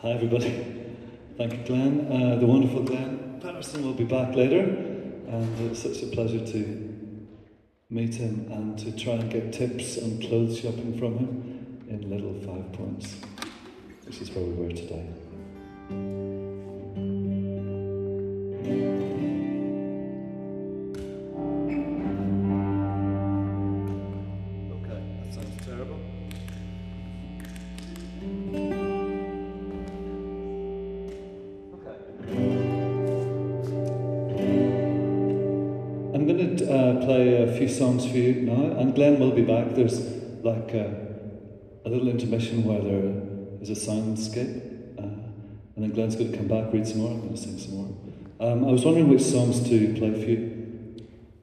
Hi, everybody. Thank you, Glenn. Uh, the wonderful Glenn Patterson will be back later, and it's such a pleasure to meet him and to try and get tips on clothes shopping from him in Little Five Points, which is where we were today. Going to uh, play a few songs for you now, and Glenn will be back. There's like a, a little intermission where there is a soundscape, uh, and then Glenn's going to come back, read some more. I'm going to sing some more. Um, I was wondering which songs to play for you.